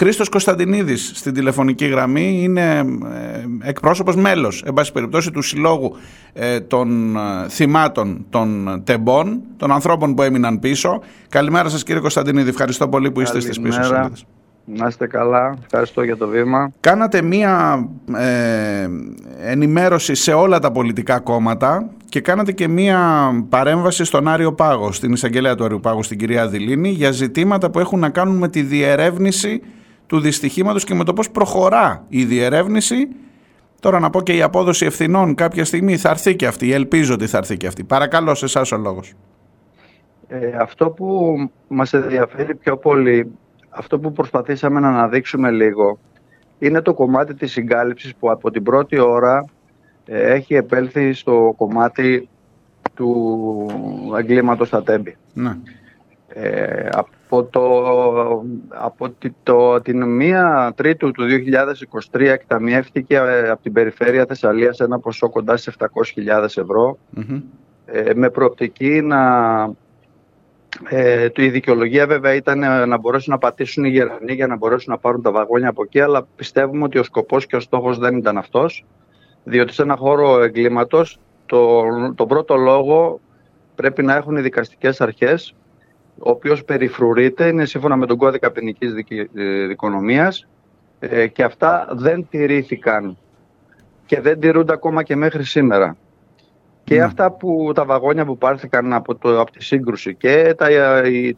Χρήστος Κωνσταντινίδης στην τηλεφωνική γραμμή είναι ε, εκπρόσωπος μέλος, εν πάση περιπτώσει, του Συλλόγου ε, των ε, Θυμάτων των Τεμπών, των ανθρώπων που έμειναν πίσω. Καλημέρα σας κύριε Κωνσταντινίδη, ευχαριστώ πολύ που είστε στις πίσω σύνδεσες. Να είστε καλά, ευχαριστώ για το βήμα. Κάνατε μία ε, ενημέρωση σε όλα τα πολιτικά κόμματα και κάνατε και μία παρέμβαση στον Άριο Πάγο, στην εισαγγελέα του Άριου Πάγου, στην κυρία Δηλίνη, για ζητήματα που έχουν να κάνουν με τη διερεύνηση του δυστυχήματος και με το πώς προχωρά η διερεύνηση. Τώρα να πω και η απόδοση ευθυνών κάποια στιγμή θα έρθει και αυτή, ελπίζω ότι θα έρθει και αυτή. Παρακαλώ σε εσάς ο λόγος. Ε, αυτό που μας ενδιαφέρει πιο πολύ αυτό που προσπαθήσαμε να αναδείξουμε λίγο είναι το κομμάτι της συγκάλυψης που από την πρώτη ώρα ε, έχει επέλθει στο κομμάτι του εγκλήματος στα τέμπη. Ναι. Ε, από, το, από το, την μία Τρίτου του 2023 εκταμιεύτηκε ε, από την περιφέρεια Θεσσαλίας ένα ποσό κοντά σε 700.000 ευρώ. Ε, με προοπτική να ε, η δικαιολογία βέβαια ήταν ε, να μπορέσουν να πατήσουν οι γερανοί για να μπορέσουν να πάρουν τα βαγόνια από εκεί, αλλά πιστεύουμε ότι ο σκοπός και ο στόχος δεν ήταν αυτός, διότι σε ένα χώρο εγκλήματος το, το πρώτο λόγο πρέπει να έχουν οι δικαστικές αρχές, ο οποίος περιφρουρείται, είναι σύμφωνα με τον κώδικα ποινικής ε, δικονομίας ε, και αυτά δεν τηρήθηκαν και δεν τηρούνται ακόμα και μέχρι σήμερα. Και ναι. αυτά που τα βαγόνια που πάρθηκαν από, το, από τη σύγκρουση και τα,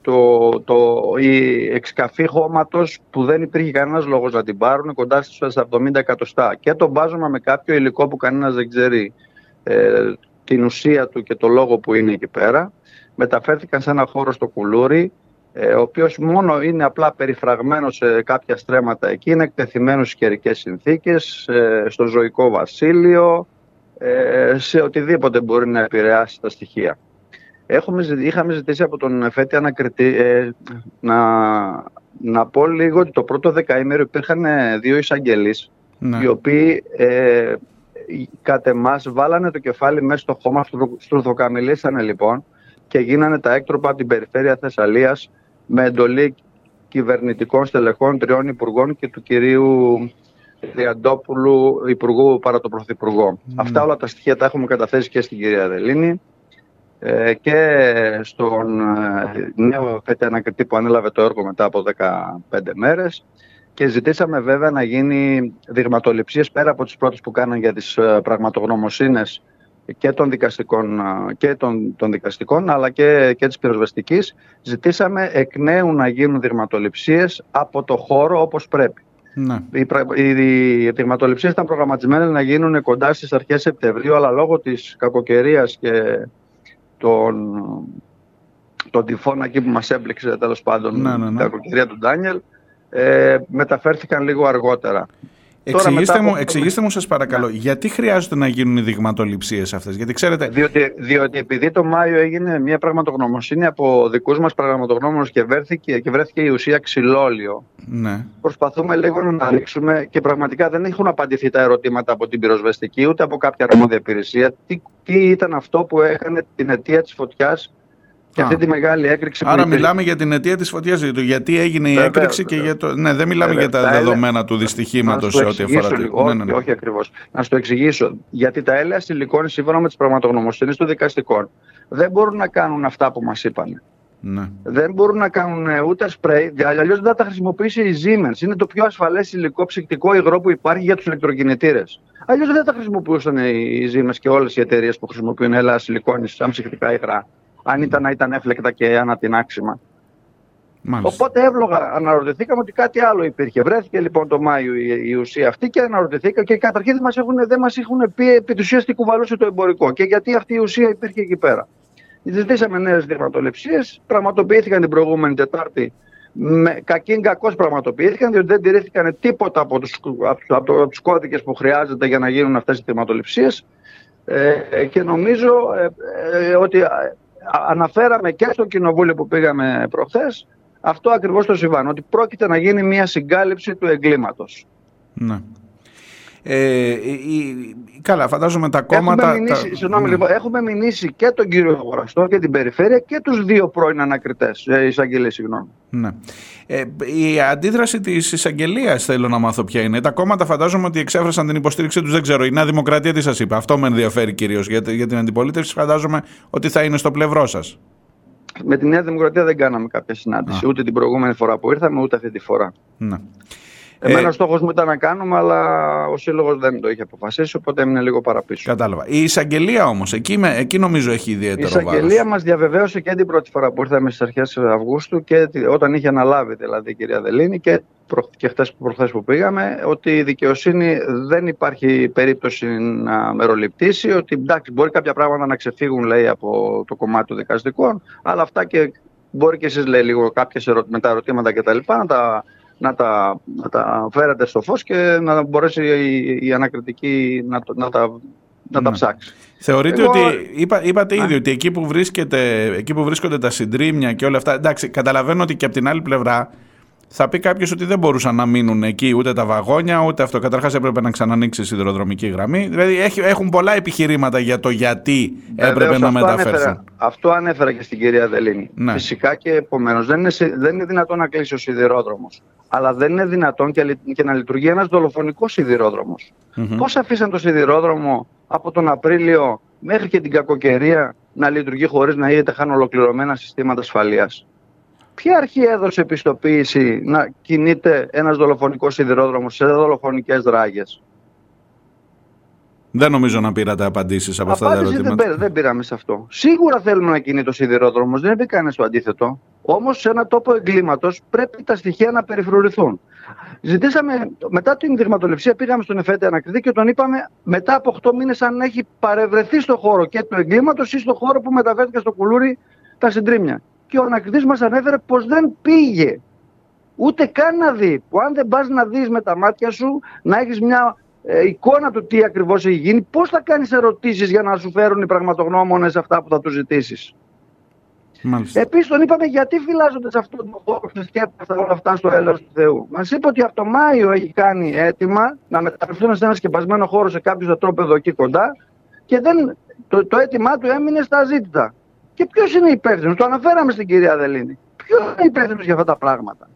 το, το, η εξκαφή χώματος που δεν υπήρχε κανένας λόγος να την πάρουν κοντά στι 70 εκατοστά. Και το μπάζωμα με κάποιο υλικό που κανένας δεν ξέρει ε, την ουσία του και το λόγο που είναι εκεί πέρα. Μεταφέρθηκαν σε ένα χώρο στο κουλούρι, ε, ο οποίος μόνο είναι απλά περιφραγμένος σε κάποια στρέμματα εκεί, είναι εκτεθειμένος στις καιρικές συνθήκες, ε, στο ζωικό βασίλειο, ε, σε οτιδήποτε μπορεί να επηρεάσει τα στοιχεία. Έχουμε, είχαμε ζητήσει από τον Φέτη ανακριτή ε, να, να πω λίγο ότι το πρώτο δεκαήμερο υπήρχαν ε, δύο εισαγγελείς ναι. οι οποίοι ε, κατ' εμάς βάλανε το κεφάλι μέσα στο χώμα, στουρθοκαμιλήσανε λοιπόν και γίνανε τα έκτροπα από την περιφέρεια Θεσσαλίας με εντολή κυβερνητικών στελεχών τριών υπουργών και του κυρίου Διαντόπουλου, Υπουργού παρά το Πρωθυπουργό. Mm. Αυτά όλα τα στοιχεία τα έχουμε καταθέσει και στην κυρία Δελίνη ε, και στον ε, νέο φέτη ανακριτή που ανέλαβε το έργο μετά από 15 μέρες και ζητήσαμε βέβαια να γίνει δειγματοληψίες πέρα από τις πρώτες που κάναν για τις ε, πραγματογνωμοσύνες και των δικαστικών, και των, των δικαστικών αλλά και, και της πυροσβεστικής ζητήσαμε εκ νέου να γίνουν δειγματοληψίες από το χώρο όπως πρέπει. Ναι. Οι, οι, οι ήταν προγραμματισμένες να γίνουν κοντά στις αρχές Σεπτεμβρίου, αλλά λόγω της κακοκαιρίας και των, των τυφών εκεί που μας έμπληξε τέλος πάντων ναι, ναι, ναι. η κακοκαιρία του Ντάνιελ, ε, μεταφέρθηκαν λίγο αργότερα. Εξηγήστε, μου, εξηγήστε μου σας παρακαλώ, γιατί χρειάζεται να γίνουν οι δειγματοληψίες αυτές, γιατί ξέρετε... Διότι, διότι επειδή το Μάιο έγινε μια πραγματογνωμοσύνη από δικούς μας πραγματογνώμονες και βρέθηκε, και βρέθηκε η ουσία ξυλόλιο, ναι. προσπαθούμε λίγο να αναλύσουμε και πραγματικά δεν έχουν απαντηθεί τα ερωτήματα από την πυροσβεστική ούτε από κάποια αρμόδια υπηρεσία. Τι, τι ήταν αυτό που έκανε την αιτία της φωτιάς και αυτή τη μεγάλη έκρηξη Άρα μιλάμε για την αιτία της φωτιάς, γιατί έγινε η έκρηξη και για το... Ναι, δεν μιλάμε για τα δεδομένα του δυστυχήματος σε ό,τι αφορά... Λίγο, ναι, ναι, ναι. Όχι ακριβώς. Να σου το εξηγήσω. Γιατί τα έλαια σιλικόνη σύμφωνα με τις πραγματογνωμοσύνες των δικαστικών δεν μπορούν να κάνουν αυτά που μας είπαν. Ναι. Δεν μπορούν να κάνουν ούτε σπρέι, αλλιώς δεν θα τα χρησιμοποιήσει η Siemens. Είναι το πιο ασφαλές υλικό ψυκτικό υγρό που υπάρχει για τους ηλεκτροκινητήρες. Αλλιώς δεν θα τα χρησιμοποιούσαν οι Siemens και όλες οι εταιρείες που χρησιμοποιούν έλα σιλικόνη σαν ψυκτικά υγρά αν ήταν να ήταν έφλεκτα και ανατινάξιμα. Μάλιστα. Οπότε εύλογα αναρωτηθήκαμε ότι κάτι άλλο υπήρχε. Βρέθηκε λοιπόν το Μάιο η, η ουσία αυτή και αναρωτηθήκα και καταρχήν μας έχουν, δεν μας έχουν πει επί της ουσίας τι κουβαλούσε το εμπορικό και γιατί αυτή η ουσία υπήρχε εκεί πέρα. Ζητήσαμε νέες δειγματοληψίες, πραγματοποιήθηκαν την προηγούμενη Τετάρτη. Με, κακήν κακώς πραγματοποιήθηκαν, διότι δεν τηρήθηκαν τίποτα από τους από, από κώδικες που χρειάζεται για να γίνουν αυτές οι δειγματοληψίες. Ε, και νομίζω ε, ε, ότι αναφέραμε και στο κοινοβούλιο που πήγαμε προχθές αυτό ακριβώς το συμβάν, ότι πρόκειται να γίνει μια συγκάλυψη του εγκλήματος. Ναι. Ε, καλά, φαντάζομαι τα κόμματα. Έχουμε μηνύσει, τα... συγγνώμη, ναι. λοιπόν, έχουμε μηνύσει και τον κύριο Αγοραστό και την περιφέρεια και τους δύο πρώην ανακριτές, ε, εισαγγελίες, συγγνώμη. Ναι. Ε, η αντίδραση της εισαγγελίας θέλω να μάθω ποια είναι. Τα κόμματα φαντάζομαι ότι εξέφρασαν την υποστήριξή τους, δεν ξέρω. Η Νέα Δημοκρατία τι σας είπα. Αυτό με ενδιαφέρει κυρίως για, για την αντιπολίτευση. Φαντάζομαι ότι θα είναι στο πλευρό σας. Με τη Νέα Δημοκρατία δεν κάναμε κάποια συνάντηση. Α. Ούτε την προηγούμενη φορά που ήρθαμε, ούτε αυτή τη φορά. Ναι. Εμένα ε, ο στόχος μου ήταν να κάνουμε, αλλά ο Σύλλογος δεν το είχε αποφασίσει, οπότε έμεινε λίγο παραπίσω. Κατάλαβα. Η εισαγγελία όμως, εκεί, εκεί νομίζω έχει ιδιαίτερο βάρο. Η εισαγγελία μας διαβεβαίωσε και την πρώτη φορά που ήρθαμε στις αρχές Αυγούστου και όταν είχε αναλάβει δηλαδή η κυρία Δελίνη και, προ, και χθε προχθές που πήγαμε, ότι η δικαιοσύνη δεν υπάρχει περίπτωση να μεροληπτήσει, ότι εντάξει, μπορεί κάποια πράγματα να ξεφύγουν λέει, από το κομμάτι των δικαστικών, αλλά αυτά και μπορεί και εσείς λέει λίγο κάποιες με τα ερωτήματα κτλ. να τα να τα, να τα φέρετε στο φως και να μπορέσει η, η ανακριτική να, να τα να τα ναι. ψάξει. Θεωρείτε ότι, είπα, είπατε ήδη ότι εκεί που, βρίσκεται, εκεί που βρίσκονται τα συντρίμια και όλα αυτά, εντάξει, καταλαβαίνω ότι και από την άλλη πλευρά θα πει κάποιος ότι δεν μπορούσαν να μείνουν εκεί ούτε τα βαγόνια ούτε αυτό. Καταρχάς έπρεπε να ξανανοίξει η σιδηροδρομική γραμμή. Δηλαδή έχουν πολλά επιχειρήματα για το γιατί έπρεπε να μεταφέρουν. αυτό ανέφερα και στην κυρία Δελίνη. Ναι. Φυσικά και επομένως δεν, είναι, δεν είναι δυνατόν να κλείσει ο σιδηρόδρομος. Αλλά δεν είναι δυνατόν και, και να λειτουργεί ένας δολοφονικός σιδηρόδρομος. Mm-hmm. Πώς αφήσαν το σιδηρόδρομο από τον Απρίλιο μέχρι και την κακοκαιρία να λειτουργεί χωρίς να είδε χαν ολοκληρωμένα συστήματα ασφαλείας; Ποια αρχή έδωσε επιστοποίηση να κινείται ένας δολοφονικός σιδηρόδρομος σε δολοφονικές δράγες; Δεν νομίζω να πήρατε απαντήσεις από αυτά τα ερωτήματα. Δεν, δεν πήραμε σε αυτό. Σίγουρα θέλουμε να κινεί το σιδηρόδρομος, δεν είπε κανένα το αντίθετο. Όμως σε ένα τόπο εγκλήματος πρέπει τα στοιχεία να περιφρουρηθούν. Ζητήσαμε, μετά την δειγματοληψία, πήγαμε στον Εφέτη Ανακριτή και τον είπαμε μετά από 8 μήνες αν έχει παρευρεθεί στο χώρο και του εγκλήματος ή στο χώρο που μεταφέρθηκε στο κουλούρι τα συντρίμια και ο ανακριτής μας ανέφερε πως δεν πήγε ούτε καν να δει. Που αν δεν πας να δεις με τα μάτια σου, να έχεις μια ε, εικόνα του τι ακριβώς έχει γίνει, πώς θα κάνεις ερωτήσεις για να σου φέρουν οι πραγματογνώμονες αυτά που θα τους ζητήσεις; Επίσης, τον είπαμε γιατί φυλάζονται σε αυτόν τον χώρο και σκέφτονται όλα αυτά στο έλεος του Θεού. Μας είπε ότι από το Μάιο έχει κάνει έτοιμα να μεταφερθούν σε ένα σκεπασμένο χώρο σε κάποιο ζωτρόπεδο εκεί κοντά και δεν, το, το αίτημά του έμεινε στα ζήτητα. Και ποιος είναι υπεύθυνος, το αναφέραμε στην κυρία Δελίνη. Ποιος είναι υπεύθυνος για αυτά τα πράγματα;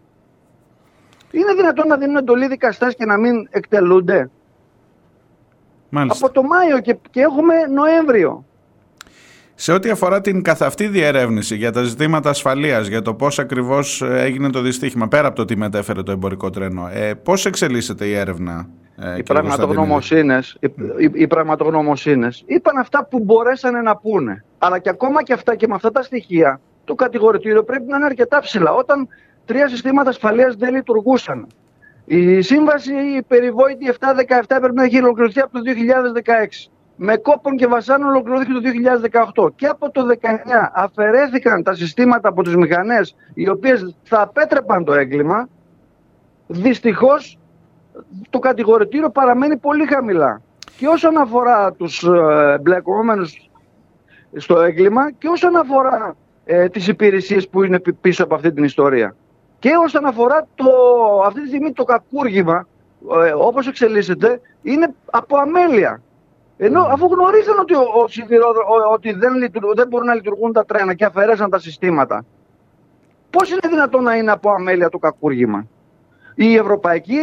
Είναι δυνατόν να δίνουν εντολή δικαστές και να μην εκτελούνται; Μάλιστα. Από το Μάιο και, και έχουμε Νοέμβριο. Σε ό,τι αφορά την καθαυτή διερεύνηση για τα ζητήματα ασφαλείας, για το πώς ακριβώς έγινε το δυστύχημα, πέρα από το τι μετέφερε το εμπορικό τρένο, ε, πώς εξελίσσεται η έρευνα, ε, οι πραγματογνωμοσύνες, οι, οι, οι πραγματογνωμοσύνες είπαν αυτά που μπορέσανε να πούνε. Αλλά και ακόμα και αυτά και με αυτά τα στοιχεία το κατηγορητήριο πρέπει να είναι αρκετά ψηλά. Όταν τρία συστήματα ασφαλείας δεν λειτουργούσαν. Η σύμβαση η περιβόητη 7-17 πρέπει να έχει ολοκληρωθεί από το 2016. Με κόπον και βασάνων ολοκληρώθηκε το 2018. Και από το 2019 αφαιρέθηκαν τα συστήματα από τις μηχανές οι οποίες θα απέτρεπαν το έγκλημα. Δυστυχώς το κατηγορητήριο παραμένει πολύ χαμηλά. Και όσον αφορά τους ε, μπλεκόμενους στο έγκλημα και όσον αφορά ε, τις υπηρεσίες που είναι πίσω από αυτή την ιστορία. Και όσον αφορά το, αυτή τη στιγμή το κακούργημα, ε, όπως εξελίσσεται, είναι από αμέλεια. Ενώ αφού γνωρίζαν ότι, ο, ο, ότι δεν, δεν μπορούν να λειτουργούν τα τρένα και αφαιρέσαν τα συστήματα, πώς είναι δυνατόν να είναι από αμέλεια το κακούργημα; Η Ευρωπαϊκή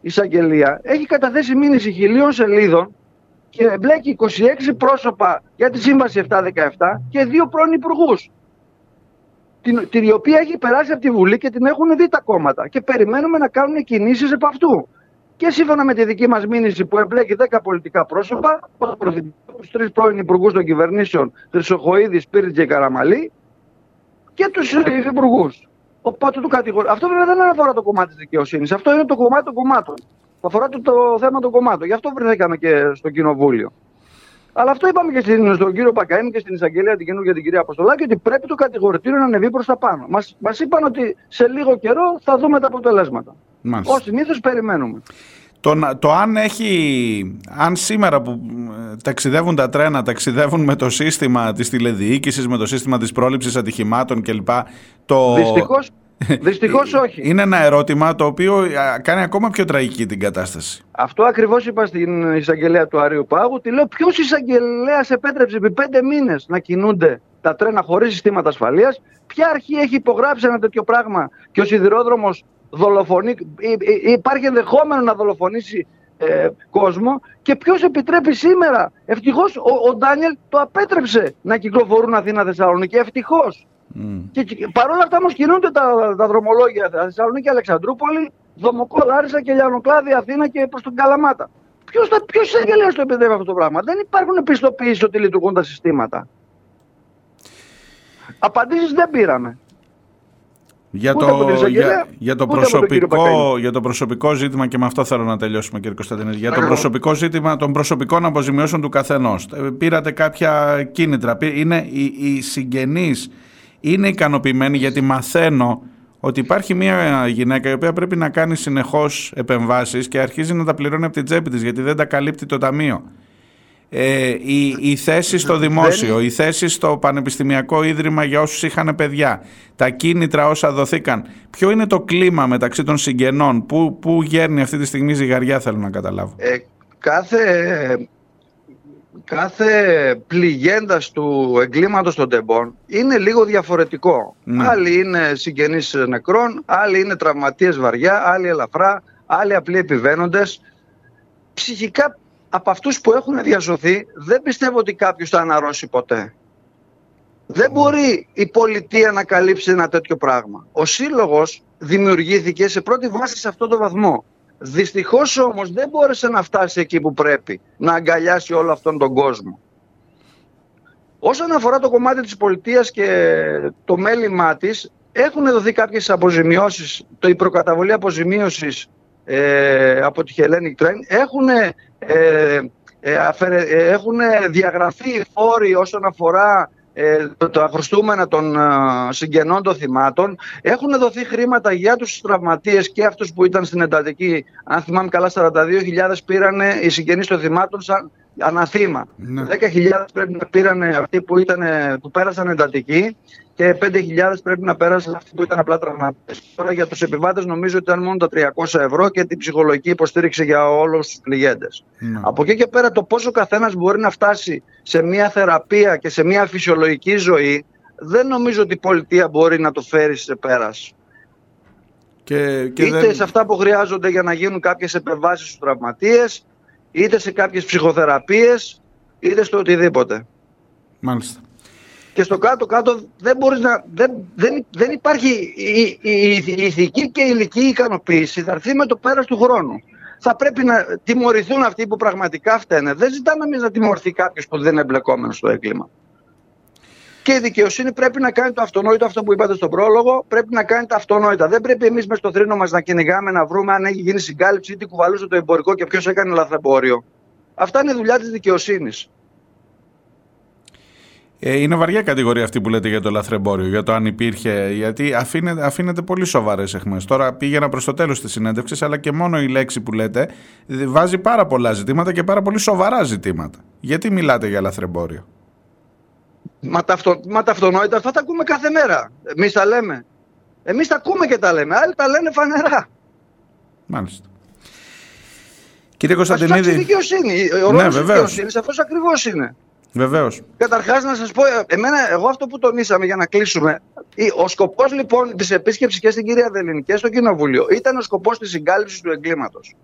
Εισαγγελία έχει καταθέσει μήνυση χιλίων σελίδων και εμπλέκει 26 πρόσωπα για τη Σύμβαση 717 και δύο πρώην υπουργούς. Την, την οποία έχει περάσει από τη Βουλή και την έχουν δει τα κόμματα. Και περιμένουμε να κάνουν κινήσεις επ' αυτού. Και σύμφωνα με τη δική μας μήνυση που εμπλέκει 10 πολιτικά πρόσωπα, του τρεις πρώην υπουργούς των κυβερνήσεων, Χρυσοχοίδης, Σπύριτ και Καραμαλή, και τους υπουργού. Οπότε του κατηγορεί. Αυτό βέβαια δεν αφορά το κομμάτι της δικαιοσύνης. Αυτό είναι το κομμάτι των κομμάτων. Αφορά το, το θέμα των κομμάτων. Γι' αυτό βρεθήκαμε και στο κοινοβούλιο. Αλλά αυτό είπαμε και στον κύριο Πακαήμ και στην εισαγγελία την καινούργια την κυρία Αποστολάκη ότι πρέπει το κατηγορητήριο να ανεβεί προς τα πάνω. Μας μας είπαν ότι σε λίγο καιρό θα δούμε τα αποτελέσματα. Ω συνήθως περιμένουμε. Το, το αν έχει, αν σήμερα που ε, ταξιδεύουν τα τρένα, ταξιδεύουν με το σύστημα της τηλεδιοίκησης, με το σύστημα της πρόληψης ατυχημάτων κλπ. Το... Δυστυχώς, Δυστυχώς όχι. Είναι ένα ερώτημα το οποίο κάνει ακόμα πιο τραγική την κατάσταση. Αυτό ακριβώς είπα στην εισαγγελέα του Αρίου Πάγου. Τη λέω, ποιος εισαγγελέας επέτρεψε επί πέντε μήνες να κινούνται τα τρένα χωρίς συστήματα ασφαλείας; Ποια αρχή έχει υπογράψει ένα τέτοιο πράγμα και ο σιδηρόδρομος δολοφονεί. Υπάρχει ενδεχόμενο να δολοφονήσει ε, κόσμο; Και ποιος επιτρέπει σήμερα; Ευτυχώς ο, ο Ντάνιελ το απέτρεψε να κυκλοφορούν Αθήνα-Θεσσαλονίκη. Ευτυχώς. Mm. Και, και παρόλα αυτά όμως κινούνται τα, τα δρομολόγια Θεσσαλονίκη, Αλεξανδρούπολη, Δομοκό, Λάρισα και Λιανοκλάδη, Αθήνα και προς τον Καλαμάτα. Ποιος εισαγγελέα το επιτρέπει αυτό το πράγμα; Δεν υπάρχουν επιστοποιήσει ότι λειτουργούν τα συστήματα. Απαντήσεις δεν πήραμε. Για το, για, για, το προσωπικό, για το προσωπικό ζήτημα και με αυτό θέλω να τελειώσουμε κύριε Κωνσταντινίδη. Για το προσωπικό ζήτημα των προσωπικών αποζημιώσεων του καθενός. Ε, πήρατε κάποια κίνητρα. Είναι οι, οι συγγενείς είναι ικανοποιημένοι γιατί μαθαίνω ότι υπάρχει μια γυναίκα η οποία πρέπει να κάνει συνεχώς επεμβάσεις και αρχίζει να τα πληρώνει από την τσέπη της γιατί δεν τα καλύπτει το ταμείο. Ε, η, η θέση στο δημόσιο, η θέση στο πανεπιστημιακό ίδρυμα για όσους είχαν παιδιά, τα κίνητρα όσα δοθήκαν. Ποιο είναι το κλίμα μεταξύ των συγγενών, πού, πού γέρνει αυτή τη στιγμή ζυγαριά θέλω να καταλάβω. Ε, κάθε, κάθε πληγέντας του εγκλήματος των τεμπών είναι λίγο διαφορετικό. Ναι. Άλλοι είναι συγγενείς νεκρών, άλλοι είναι τραυματίες βαριά, άλλοι ελαφρά, άλλοι απλοί επιβαίνοντες. Ψυχικά από αυτούς που έχουν διασωθεί δεν πιστεύω ότι κάποιος θα αναρρώσει ποτέ. Δεν μπορεί η πολιτεία να καλύψει ένα τέτοιο πράγμα. Ο σύλλογος δημιουργήθηκε σε πρώτη βάση σε αυτό το βαθμό. Δυστυχώς όμως δεν μπόρεσε να φτάσει εκεί που πρέπει, να αγκαλιάσει όλο αυτόν τον κόσμο. Όσον αφορά το κομμάτι της πολιτείας και το μέλημά της, έχουν δοθεί κάποιες αποζημιώσεις, το η προκαταβολή αποζημίωσης ε, από τη Hellenic Train έχουν, ε, ε, ε, έχουν διαγραφεί φόροι όσον αφορά ε, τα χρωστούμενα των ε, συγγενών των θυμάτων. Έχουν δοθεί χρήματα για τους τραυματίες και αυτούς που ήταν στην εντατική. Αν θυμάμαι καλά, 42.000 πήραν οι συγγενείς των θυμάτων σαν αναθήμα. Ναι. 10.000 πρέπει να πήραν αυτοί που, ήταν, που πέρασαν εντατική και 5.000 πρέπει να πέρασαν αυτοί που ήταν απλά τραυματίες. Τώρα για τους επιβάτες νομίζω ότι ήταν μόνο τα 300 ευρώ και την ψυχολογική υποστήριξη για όλους τους πληγέντες. Ναι. Από εκεί και πέρα το πόσο καθένας μπορεί να φτάσει σε μια θεραπεία και σε μια φυσιολογική ζωή, δεν νομίζω ότι η πολιτεία μπορεί να το φέρει σε πέρας. Και, και είτε δεν... σε αυτά που χρειάζονται για να γίνουν κάποιες επεμβάσεις στους τραυματίες, είτε σε κάποιες ψυχοθεραπείες, είτε στο οτιδήποτε. Μάλιστα και στο κάτω-κάτω δεν, μπορείς να, δεν, δεν, δεν υπάρχει η, η, η, ηθική και η ηλική ικανοποίηση. Θα έρθει με το πέρας του χρόνου. Θα πρέπει να τιμωρηθούν αυτοί που πραγματικά φταίνε. Δεν ζητάμε εμείς να τιμωρηθεί κάποιος που δεν είναι εμπλεκόμενος στο έγκλημα. Και η δικαιοσύνη πρέπει να κάνει το αυτονόητο, αυτό που είπατε στον πρόλογο, πρέπει να κάνει τα αυτονόητα. Δεν πρέπει εμείς μες στο θρήνο μας να κυνηγάμε να βρούμε αν έχει γίνει συγκάλυψη ή τι κουβαλούσε το εμπορικό και ποιος έκανε λαθρεμπόριο. Αυτά είναι δουλειά της δικαιοσύνης. Ε, είναι βαριά κατηγορία αυτή που λέτε για το λαθρεμπόριο, για το αν υπήρχε, γιατί αφήνεται, αφήνεται πολύ σοβαρές εχμές. Τώρα πήγαινα προς το τέλος της συνέντευξης, αλλά και μόνο η λέξη που λέτε βάζει πάρα πολλά ζητήματα και πάρα πολύ σοβαρά ζητήματα. Γιατί μιλάτε για λαθρεμπόριο; Μα τα, αυτο, μα τα αυτονόητα αυτά τα ακούμε κάθε μέρα. Εμείς τα λέμε. Εμείς τα ακούμε και τα λέμε. Άλλοι τα λένε φανερά. Μάλιστα. Κύριε Κωνσταντινίδη. η δικαιοσύνη. Ο ναι, δικαιοσύνης αυτό ακριβώς είναι. Βεβαίως. Καταρχάς, να σας πω, εμένα, εγώ αυτό που τονίσαμε για να κλείσουμε. Ο σκοπός λοιπόν της επίσκεψης και στην κυρία Δελίνη και στο Κοινοβούλιο ήταν ο σκοπός της συγκάλυψης του εγκλήματος.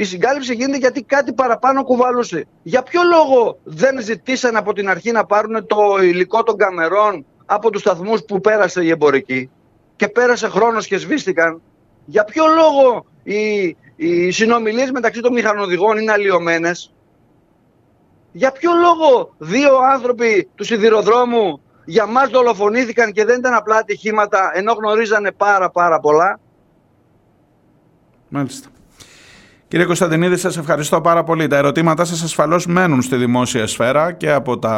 Η συγκάλυψη γίνεται γιατί κάτι παραπάνω κουβαλούσε. Για ποιο λόγο δεν ζητήσαν από την αρχή να πάρουν το υλικό των καμερών από τους σταθμούς που πέρασε η εμπορική και πέρασε χρόνος και σβήστηκαν; Για ποιο λόγο οι, οι συνομιλίες μεταξύ των μηχανοδηγών είναι αλλοιωμένες; Για ποιο λόγο δύο άνθρωποι του σιδηροδρόμου για μας δολοφονήθηκαν και δεν ήταν απλά ατυχήματα ενώ γνωρίζανε πάρα πάρα πολλά; Μάλιστα. Κύριε Κωνσταντινίδη, σας ευχαριστώ πάρα πολύ. Τα ερωτήματά σας ασφαλώς μένουν στη δημόσια σφαίρα και από, τα,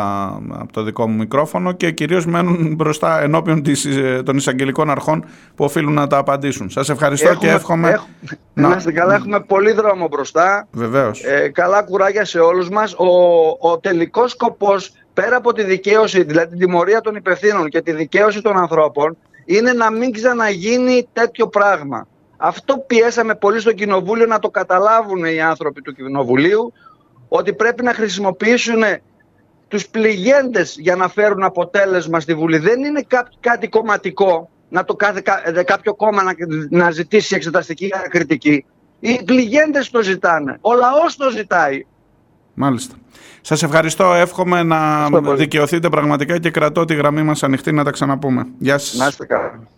από το δικό μου μικρόφωνο και κυρίως μένουν μπροστά ενώπιον της, ε, των εισαγγελικών αρχών που οφείλουν να τα απαντήσουν. Σας ευχαριστώ έχουμε, και εύχομαι... Έχουμε, να είστε καλά, έχουμε πολύ δρόμο μπροστά. Βεβαίως. Ε, καλά κουράγια σε όλους μας. Ο, ο τελικός σκοπός, πέρα από τη δικαίωση, δηλαδή την τιμωρία των υπευθύνων και τη δικαίωση των ανθρώπων, είναι να μην ξαναγίνει τέτοιο πράγμα. Αυτό πιέσαμε πολύ στο Κοινοβούλιο να το καταλάβουν οι άνθρωποι του Κοινοβουλίου ότι πρέπει να χρησιμοποιήσουν τους πληγέντες για να φέρουν αποτέλεσμα στη Βουλή. Δεν είναι κάτι κομματικό να το κάθε, κάποιο κόμμα να, να ζητήσει εξεταστική κριτική. Οι πληγέντες το ζητάνε. Ο λαός το ζητάει. Μάλιστα. Σας ευχαριστώ. Εύχομαι να δικαιωθείτε πραγματικά και κρατώ τη γραμμή μας ανοιχτή να τα ξαναπούμε. Γεια σας. Να είστε καλά.